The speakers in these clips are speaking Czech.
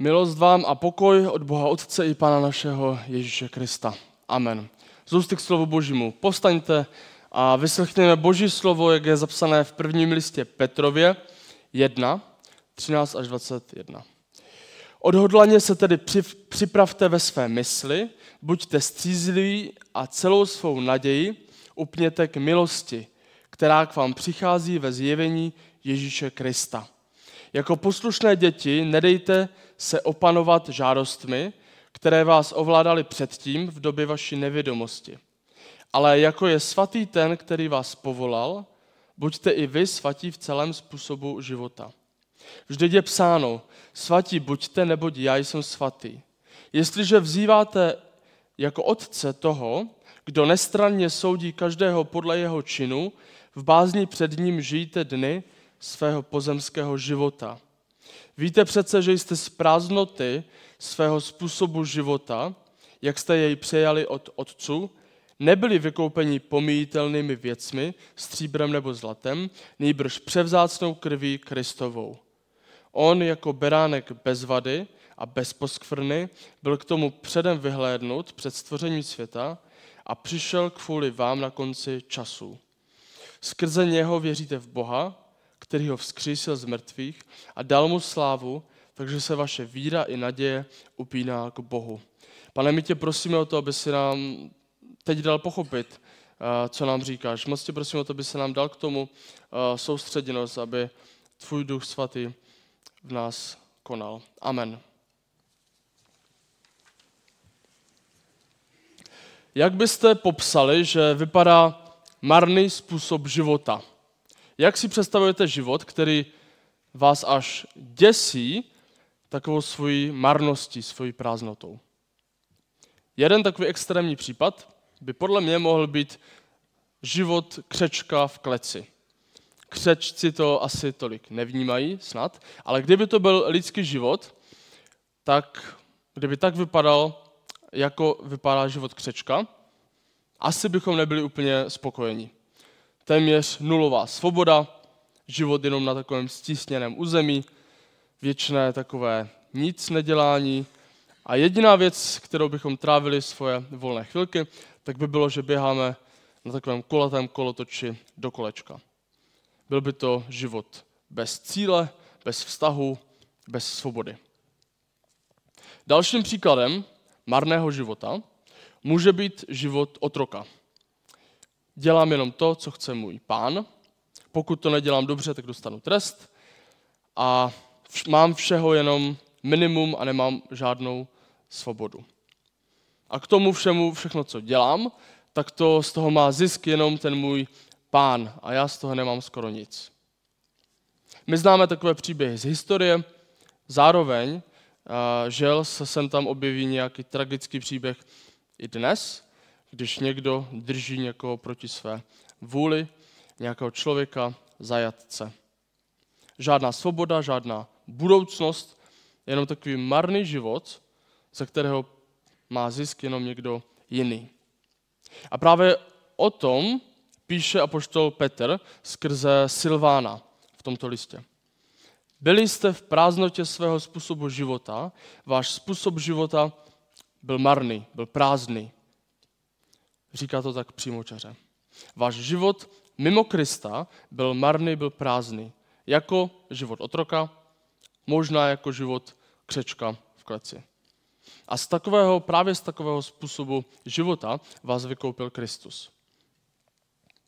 Milost vám a pokoj od Boha Otce i Pana našeho Ježíše Krista. Amen. Zůsty k slovu Božímu. Povstaňte a vyslechněme Boží slovo, jak je zapsané v prvním listě Petrově 1, 13 až 21. Odhodlaně se tedy připravte ve své mysli, buďte střízliví a celou svou naději upněte k milosti, která k vám přichází ve zjevení Ježíše Krista. Jako poslušné děti nedejte se opanovat žádostmi, které vás ovládaly předtím v době vaší nevědomosti. Ale jako je svatý ten, který vás povolal, buďte i vy svatí v celém způsobu života. Vždyť je psáno, svatí buďte, neboť já jsem svatý. Jestliže vzýváte jako otce toho, kdo nestranně soudí každého podle jeho činu, v bázni před ním žijte dny svého pozemského života. Víte přece, že jste z prázdnoty svého způsobu života, jak jste jej přejali od otců, nebyli vykoupeni pomíjitelnými věcmi, stříbrem nebo zlatem, nejbrž převzácnou krví Kristovou. On jako beránek bez vady a bez poskvrny byl k tomu předem vyhlédnut před stvořením světa a přišel kvůli vám na konci času. Skrze něho věříte v Boha, který ho vzkřísil z mrtvých a dal mu slávu, takže se vaše víra i naděje upíná k Bohu. Pane, my tě prosíme o to, aby si nám teď dal pochopit, eh, co nám říkáš. Moc tě prosím o to, aby se nám dal k tomu eh, soustředěnost, aby tvůj duch svatý v nás konal. Amen. Jak byste popsali, že vypadá marný způsob života? Jak si představujete život, který vás až děsí takovou svojí marností, svojí prázdnotou? Jeden takový extrémní případ by podle mě mohl být život křečka v kleci. Křečci to asi tolik nevnímají snad, ale kdyby to byl lidský život, tak kdyby tak vypadal, jako vypadá život křečka, asi bychom nebyli úplně spokojeni téměř nulová svoboda, život jenom na takovém stísněném území, věčné takové nic nedělání a jediná věc, kterou bychom trávili svoje volné chvilky, tak by bylo, že běháme na takovém kulatém kolotoči do kolečka. Byl by to život bez cíle, bez vztahu, bez svobody. Dalším příkladem marného života může být život otroka dělám jenom to, co chce můj pán. Pokud to nedělám dobře, tak dostanu trest. A mám všeho jenom minimum a nemám žádnou svobodu. A k tomu všemu, všechno, co dělám, tak to z toho má zisk jenom ten můj pán a já z toho nemám skoro nic. My známe takové příběhy z historie, zároveň žel se sem tam objeví nějaký tragický příběh i dnes, když někdo drží někoho proti své vůli, nějakého člověka zajatce. Žádná svoboda, žádná budoucnost, jenom takový marný život, ze kterého má zisk jenom někdo jiný. A právě o tom píše apoštol Petr skrze Silvána v tomto listě. Byli jste v prázdnotě svého způsobu života, váš způsob života byl marný, byl prázdný. Říká to tak přímočaře. Váš život mimo Krista byl marný, byl prázdný. Jako život otroka, možná jako život křečka v kleci. A z takového, právě z takového způsobu života vás vykoupil Kristus.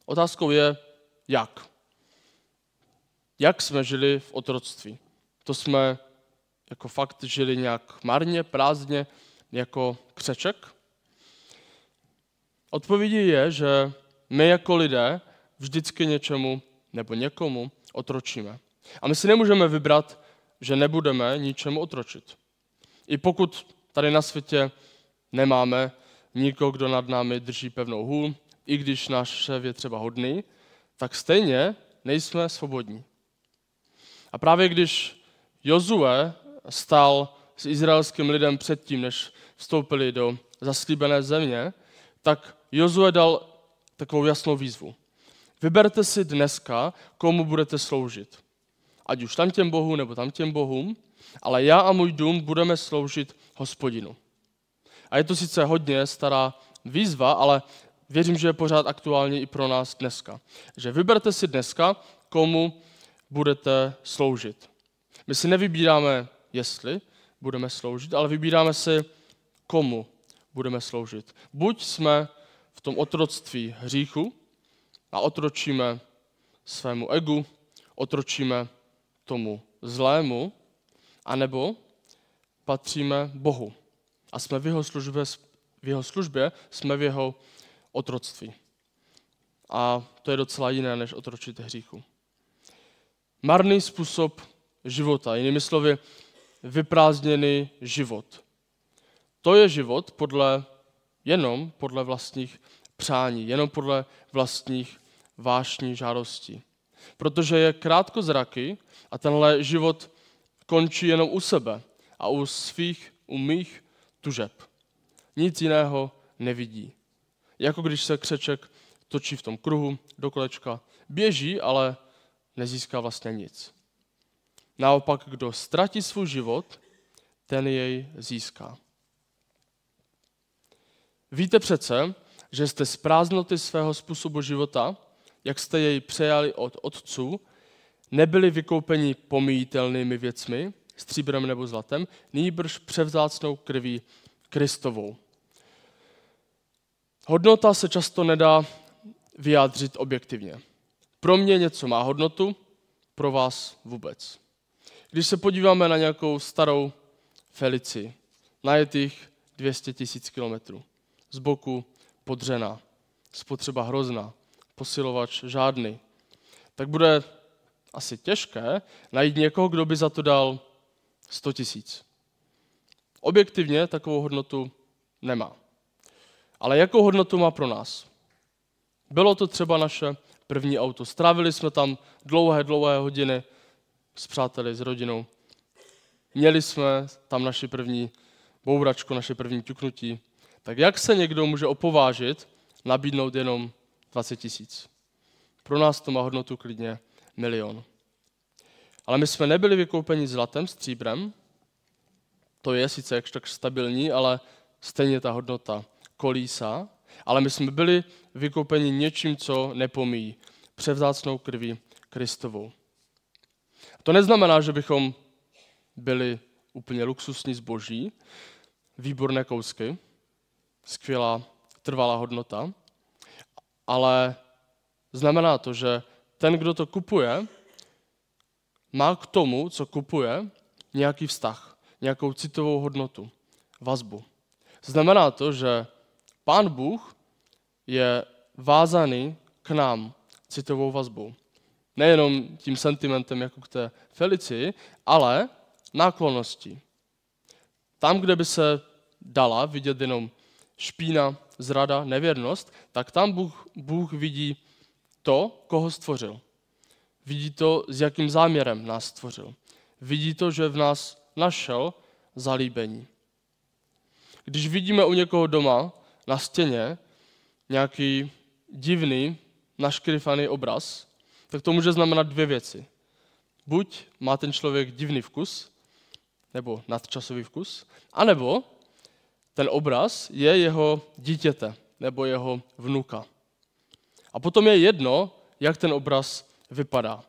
Otázkou je, jak. Jak jsme žili v otroctví? To jsme jako fakt žili nějak marně, prázdně, jako křeček? Odpovědí je, že my jako lidé vždycky něčemu nebo někomu otročíme. A my si nemůžeme vybrat, že nebudeme ničemu otročit. I pokud tady na světě nemáme nikoho, kdo nad námi drží pevnou hůl, i když náš šéf je třeba hodný, tak stejně nejsme svobodní. A právě když Jozue stál s izraelským lidem předtím, než vstoupili do zaslíbené země, tak Jozue dal takovou jasnou výzvu. Vyberte si dneska, komu budete sloužit. Ať už tam těm bohům nebo tam těm bohům. ale já a můj dům budeme sloužit hospodinu. A je to sice hodně stará výzva, ale věřím, že je pořád aktuální i pro nás dneska. Že vyberte si dneska, komu budete sloužit. My si nevybíráme, jestli budeme sloužit, ale vybíráme si, komu budeme sloužit. Buď jsme v tom otroctví hříchu a otročíme svému egu, otročíme tomu zlému, anebo patříme Bohu a jsme v jeho službě, v jeho službě jsme v jeho otroctví. A to je docela jiné, než otročit hříchu. Marný způsob života, jinými slovy, vyprázdněný život. To je život podle, jenom podle vlastních přání, jenom podle vlastních vášní žádostí. Protože je krátkozraky a tenhle život končí jenom u sebe a u svých, u mých tužeb. Nic jiného nevidí. Jako když se křeček točí v tom kruhu do kolečka, běží, ale nezíská vlastně nic. Naopak, kdo ztratí svůj život, ten jej získá. Víte přece, že jste z prázdnoty svého způsobu života, jak jste jej přejali od otců, nebyli vykoupeni pomíjitelnými věcmi, stříbrem nebo zlatem, nýbrž převzácnou krví Kristovou. Hodnota se často nedá vyjádřit objektivně. Pro mě něco má hodnotu, pro vás vůbec. Když se podíváme na nějakou starou Felici, najetých 200 tisíc kilometrů, z boku podřená, spotřeba hrozná, posilovač žádný, tak bude asi těžké najít někoho, kdo by za to dal 100 tisíc. Objektivně takovou hodnotu nemá. Ale jakou hodnotu má pro nás? Bylo to třeba naše první auto. Strávili jsme tam dlouhé, dlouhé hodiny s přáteli, s rodinou. Měli jsme tam naši první bouračku, naše první ťuknutí. Tak jak se někdo může opovážit nabídnout jenom 20 tisíc? Pro nás to má hodnotu klidně milion. Ale my jsme nebyli vykoupeni zlatem, stříbrem, to je sice jakž tak stabilní, ale stejně ta hodnota kolísa, ale my jsme byli vykoupeni něčím, co nepomíjí, převzácnou krví Kristovou. To neznamená, že bychom byli úplně luxusní zboží, výborné kousky, skvělá trvalá hodnota, ale znamená to, že ten, kdo to kupuje, má k tomu, co kupuje, nějaký vztah, nějakou citovou hodnotu, vazbu. Znamená to, že Pán Bůh je vázaný k nám citovou vazbou. Nejenom tím sentimentem jako k té Felicii, ale náklonností. Tam, kde by se dala vidět jenom špína, zrada, nevěrnost, tak tam Bůh, Bůh vidí to, koho stvořil. Vidí to, s jakým záměrem nás stvořil. Vidí to, že v nás našel zalíbení. Když vidíme u někoho doma na stěně nějaký divný, naškryfaný obraz, tak to může znamenat dvě věci. Buď má ten člověk divný vkus, nebo nadčasový vkus, anebo ten obraz je jeho dítěte nebo jeho vnuka. A potom je jedno, jak ten obraz vypadá.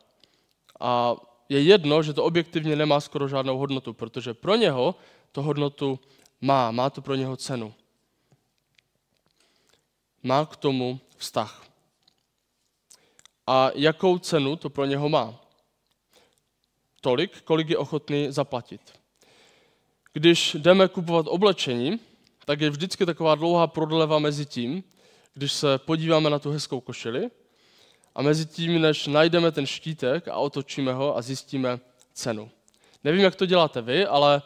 A je jedno, že to objektivně nemá skoro žádnou hodnotu, protože pro něho to hodnotu má, má to pro něho cenu. Má k tomu vztah. A jakou cenu to pro něho má? Tolik, kolik je ochotný zaplatit. Když jdeme kupovat oblečení, tak je vždycky taková dlouhá prodleva mezi tím, když se podíváme na tu hezkou košili a mezi tím, než najdeme ten štítek a otočíme ho a zjistíme cenu. Nevím, jak to děláte vy, ale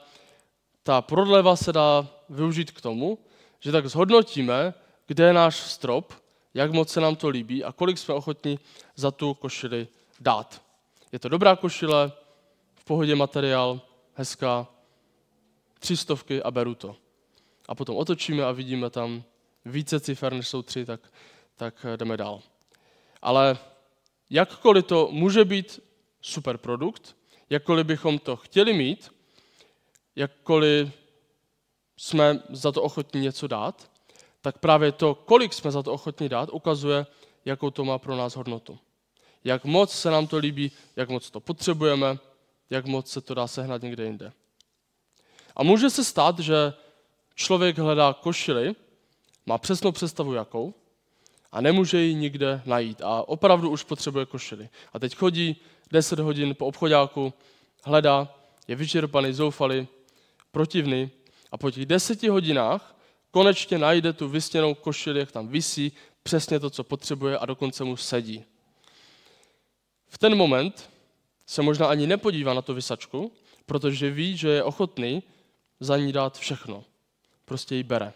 ta prodleva se dá využít k tomu, že tak zhodnotíme, kde je náš strop, jak moc se nám to líbí a kolik jsme ochotní za tu košili dát. Je to dobrá košile, v pohodě materiál, hezká, tři stovky a beru to. A potom otočíme a vidíme tam více cifer, než jsou tři, tak, tak jdeme dál. Ale jakkoliv to může být super produkt, jakkoliv bychom to chtěli mít, jakkoliv jsme za to ochotní něco dát, tak právě to, kolik jsme za to ochotní dát, ukazuje, jakou to má pro nás hodnotu. Jak moc se nám to líbí, jak moc to potřebujeme, jak moc se to dá sehnat někde jinde. A může se stát, že člověk hledá košili, má přesnou představu jakou, a nemůže ji nikde najít. A opravdu už potřebuje košili. A teď chodí 10 hodin po obchodáku, hledá, je vyčerpaný, zoufalý, protivný a po těch deseti hodinách konečně najde tu vysněnou košili, jak tam visí, přesně to, co potřebuje a dokonce mu sedí. V ten moment se možná ani nepodívá na tu vysačku, protože ví, že je ochotný za ní dát všechno. Prostě ji bere.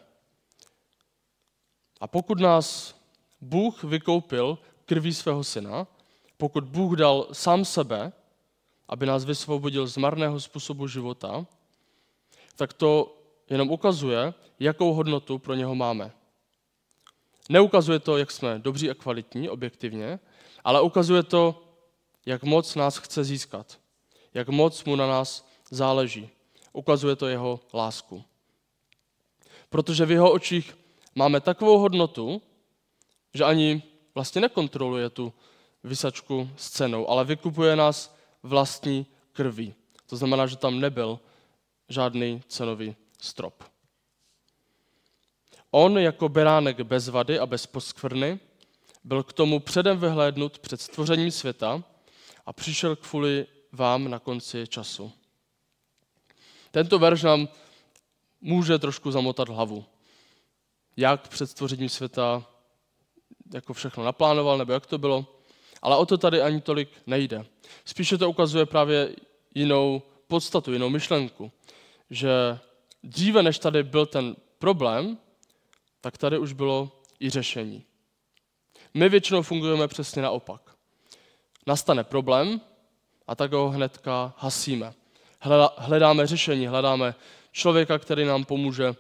A pokud nás Bůh vykoupil krví svého syna, pokud Bůh dal sám sebe, aby nás vysvobodil z marného způsobu života, tak to jenom ukazuje, jakou hodnotu pro něho máme. Neukazuje to, jak jsme dobří a kvalitní, objektivně, ale ukazuje to, jak moc nás chce získat, jak moc mu na nás záleží. Ukazuje to jeho lásku. Protože v jeho očích máme takovou hodnotu, že ani vlastně nekontroluje tu vysačku s cenou, ale vykupuje nás vlastní krví. To znamená, že tam nebyl žádný cenový strop. On jako beránek bez vady a bez poskvrny byl k tomu předem vyhlédnut před stvořením světa a přišel kvůli vám na konci času. Tento verš nám může trošku zamotat hlavu. Jak před stvořením světa jako všechno naplánoval, nebo jak to bylo. Ale o to tady ani tolik nejde. Spíše to ukazuje právě jinou podstatu, jinou myšlenku. Že dříve, než tady byl ten problém, tak tady už bylo i řešení. My většinou fungujeme přesně naopak. Nastane problém a tak ho hnedka hasíme. Hledáme řešení, hledáme člověka, který nám pomůže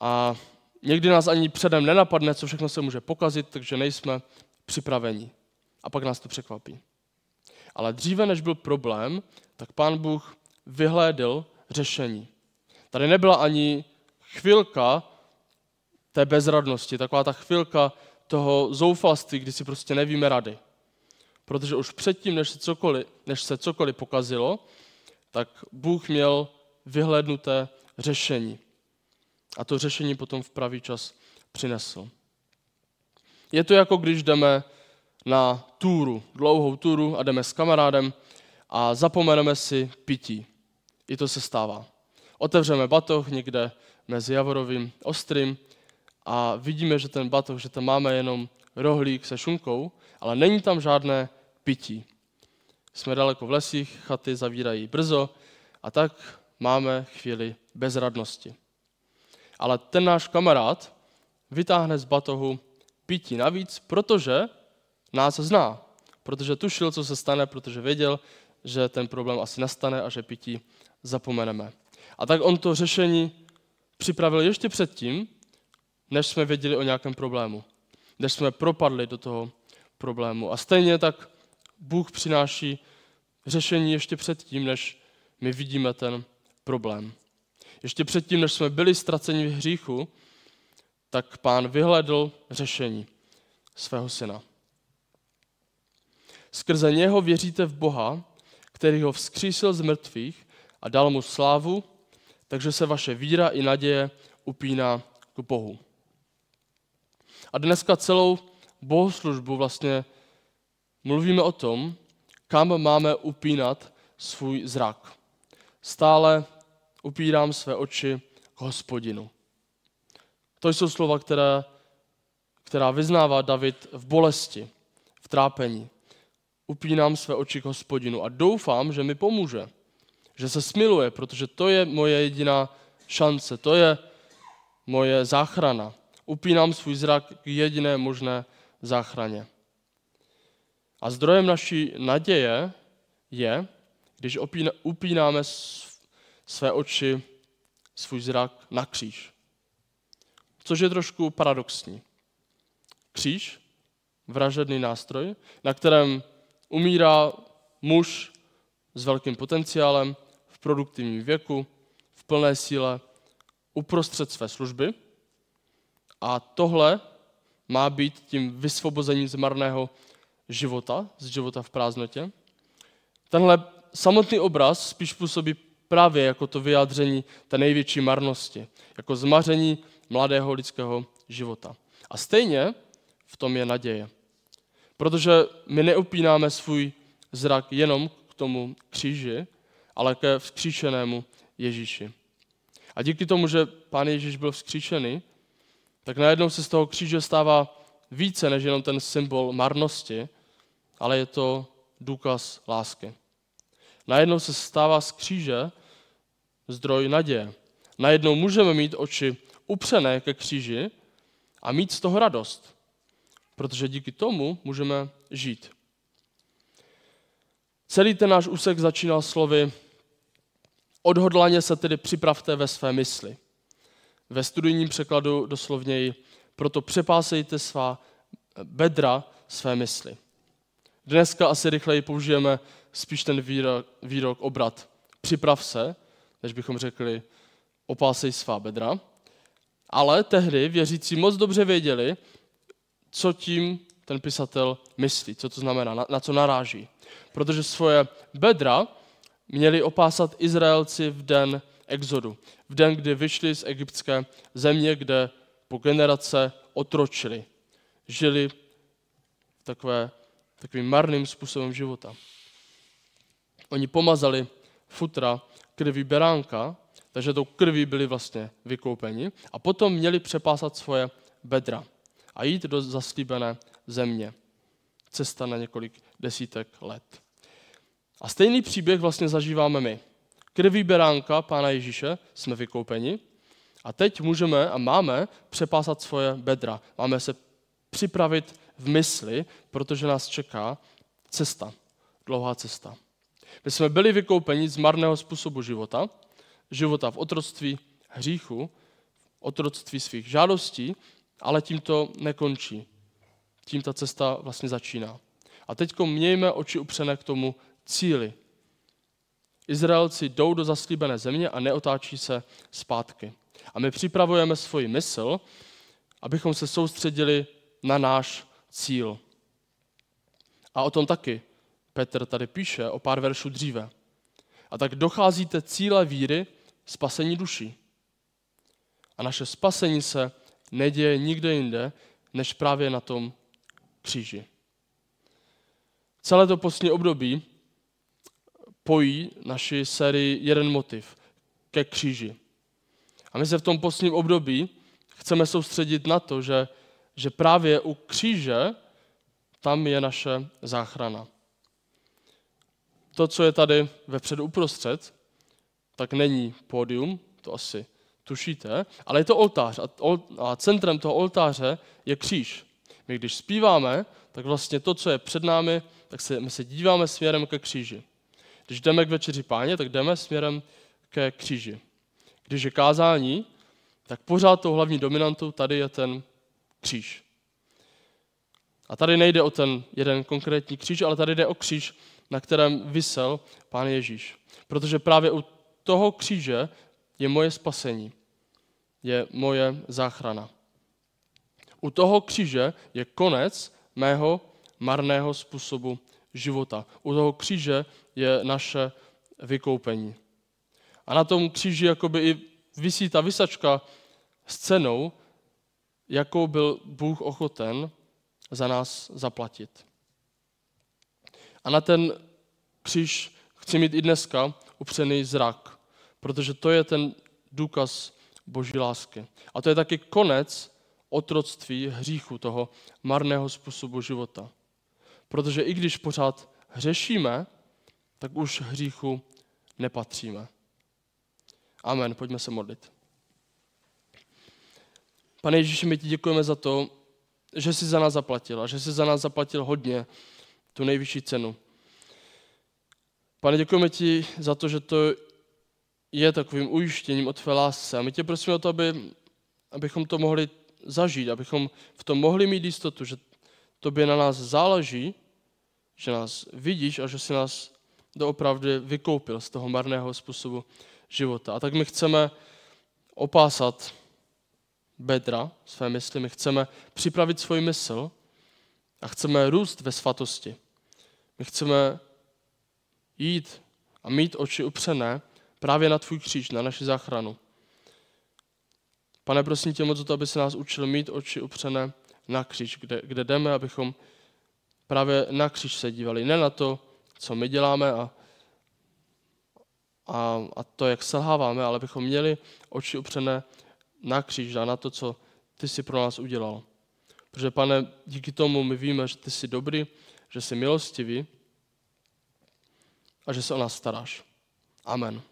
a někdy nás ani předem nenapadne, co všechno se může pokazit, takže nejsme připraveni. A pak nás to překvapí. Ale dříve, než byl problém, tak pán Bůh vyhlédl řešení. Tady nebyla ani chvilka té bezradnosti, taková ta chvilka toho zoufalství, kdy si prostě nevíme rady. Protože už předtím, než se cokoliv, než se cokoliv pokazilo, tak Bůh měl vyhlédnuté řešení. A to řešení potom v pravý čas přinesl. Je to jako když jdeme na túru, dlouhou túru a jdeme s kamarádem a zapomeneme si pití. I to se stává. Otevřeme batoh někde mezi Javorovým ostrým a vidíme, že ten batoh, že tam máme jenom rohlík se šunkou, ale není tam žádné pití. Jsme daleko v lesích, chaty zavírají brzo a tak máme chvíli bezradnosti. Ale ten náš kamarád vytáhne z batohu pití navíc, protože nás zná, protože tušil, co se stane, protože věděl, že ten problém asi nastane a že pití zapomeneme. A tak on to řešení připravil ještě předtím, než jsme věděli o nějakém problému, než jsme propadli do toho problému. A stejně tak Bůh přináší řešení ještě předtím, než my vidíme ten problém. Ještě předtím, než jsme byli ztraceni v hříchu, tak pán vyhledl řešení svého syna. Skrze něho věříte v Boha, který ho vzkřísil z mrtvých a dal mu slávu, takže se vaše víra i naděje upíná k Bohu. A dneska celou bohoslužbu vlastně mluvíme o tom, kam máme upínat svůj zrak. Stále upírám své oči k hospodinu. To jsou slova, které, která vyznává David v bolesti, v trápení. Upínám své oči k hospodinu a doufám, že mi pomůže, že se smiluje, protože to je moje jediná šance, to je moje záchrana. Upínám svůj zrak k jediné možné záchraně. A zdrojem naší naděje je, když upínáme své oči, svůj zrak na kříž. Což je trošku paradoxní. Kříž, vražedný nástroj, na kterém umírá muž s velkým potenciálem v produktivním věku, v plné síle, uprostřed své služby. A tohle má být tím vysvobozením z marného života, z života v prázdnotě. Tenhle samotný obraz spíš působí právě jako to vyjádření té největší marnosti, jako zmaření mladého lidského života. A stejně v tom je naděje. Protože my neupínáme svůj zrak jenom k tomu kříži, ale ke vzkříšenému Ježíši. A díky tomu, že Pán Ježíš byl vzkříšený, tak najednou se z toho kříže stává více než jenom ten symbol marnosti, ale je to důkaz lásky. Najednou se stává z kříže zdroj naděje. Najednou můžeme mít oči upřené ke kříži a mít z toho radost, protože díky tomu můžeme žít. Celý ten náš úsek začínal slovy Odhodlaně se tedy připravte ve své mysli. Ve studijním překladu doslovněji proto přepásejte svá bedra své mysli. Dneska asi rychleji použijeme spíš ten výrok, výrok obrat. Připrav se, než bychom řekli opásej svá bedra. Ale tehdy věřící moc dobře věděli, co tím ten pisatel myslí, co to znamená, na, na co naráží. Protože svoje bedra měli opásat Izraelci v den exodu, v den, kdy vyšli z egyptské země, kde po generace otročili. Žili takové, takovým marným způsobem života. Oni pomazali futra krví beránka, takže tou krví byli vlastně vykoupeni a potom měli přepásat svoje bedra a jít do zaslíbené země. Cesta na několik desítek let. A stejný příběh vlastně zažíváme my. Krví beránka Pána Ježíše jsme vykoupeni a teď můžeme a máme přepásat svoje bedra. Máme se připravit v mysli, protože nás čeká cesta, dlouhá cesta. My jsme byli vykoupeni z marného způsobu života, života v otroctví hříchu, otroctví svých žádostí, ale tím to nekončí. Tím ta cesta vlastně začíná. A teď mějme oči upřené k tomu cíli. Izraelci jdou do zaslíbené země a neotáčí se zpátky. A my připravujeme svoji mysl, abychom se soustředili na náš cíl. A o tom taky Petr tady píše o pár veršů dříve. A tak docházíte cíle víry spasení duší. A naše spasení se neděje nikde jinde, než právě na tom kříži. Celé to postní období pojí naši sérii jeden motiv ke kříži. A my se v tom postním období chceme soustředit na to, že, že právě u kříže tam je naše záchrana. To, co je tady vepředu uprostřed, tak není pódium, to asi tušíte, ale je to oltář a, centrem toho oltáře je kříž. My když zpíváme, tak vlastně to, co je před námi, tak se, my se díváme směrem ke kříži. Když jdeme k večeři páně, tak jdeme směrem ke kříži. Když je kázání, tak pořád tou hlavní dominantou tady je ten kříž. A tady nejde o ten jeden konkrétní kříž, ale tady jde o kříž, na kterém vysel Pán Ježíš. Protože právě u toho kříže je moje spasení, je moje záchrana. U toho kříže je konec mého marného způsobu života. U toho kříže je naše vykoupení. A na tom kříži jakoby i visí ta vysačka s cenou, jakou byl Bůh ochoten za nás zaplatit. A na ten kříž chci mít i dneska upřený zrak, protože to je ten důkaz boží lásky. A to je taky konec otroctví hříchu, toho marného způsobu života. Protože i když pořád hřešíme, tak už hříchu nepatříme. Amen. Pojďme se modlit. Pane Ježíši, my ti děkujeme za to, že jsi za nás zaplatil a že jsi za nás zaplatil hodně, tu nejvyšší cenu. Pane, děkujeme ti za to, že to je takovým ujištěním o tvé lásce. A my tě prosíme o to, aby, abychom to mohli zažít, abychom v tom mohli mít jistotu, že tobě na nás záleží, že nás vidíš a že si nás doopravdy vykoupil z toho marného způsobu života. A tak my chceme opásat bedra své mysli, my chceme připravit svůj mysl a chceme růst ve svatosti. My chceme jít a mít oči upřené právě na tvůj kříž, na naši záchranu. Pane, prosím tě moc o to, aby se nás učil mít oči upřené na kříž, kde, kde jdeme, abychom právě na kříž se dívali. Ne na to, co my děláme a, a, a to, jak selháváme, ale abychom měli oči upřené na kříž a na to, co ty jsi pro nás udělal. Protože, pane, díky tomu my víme, že ty jsi dobrý, že jsi milostivý a že se o nás staráš. Amen.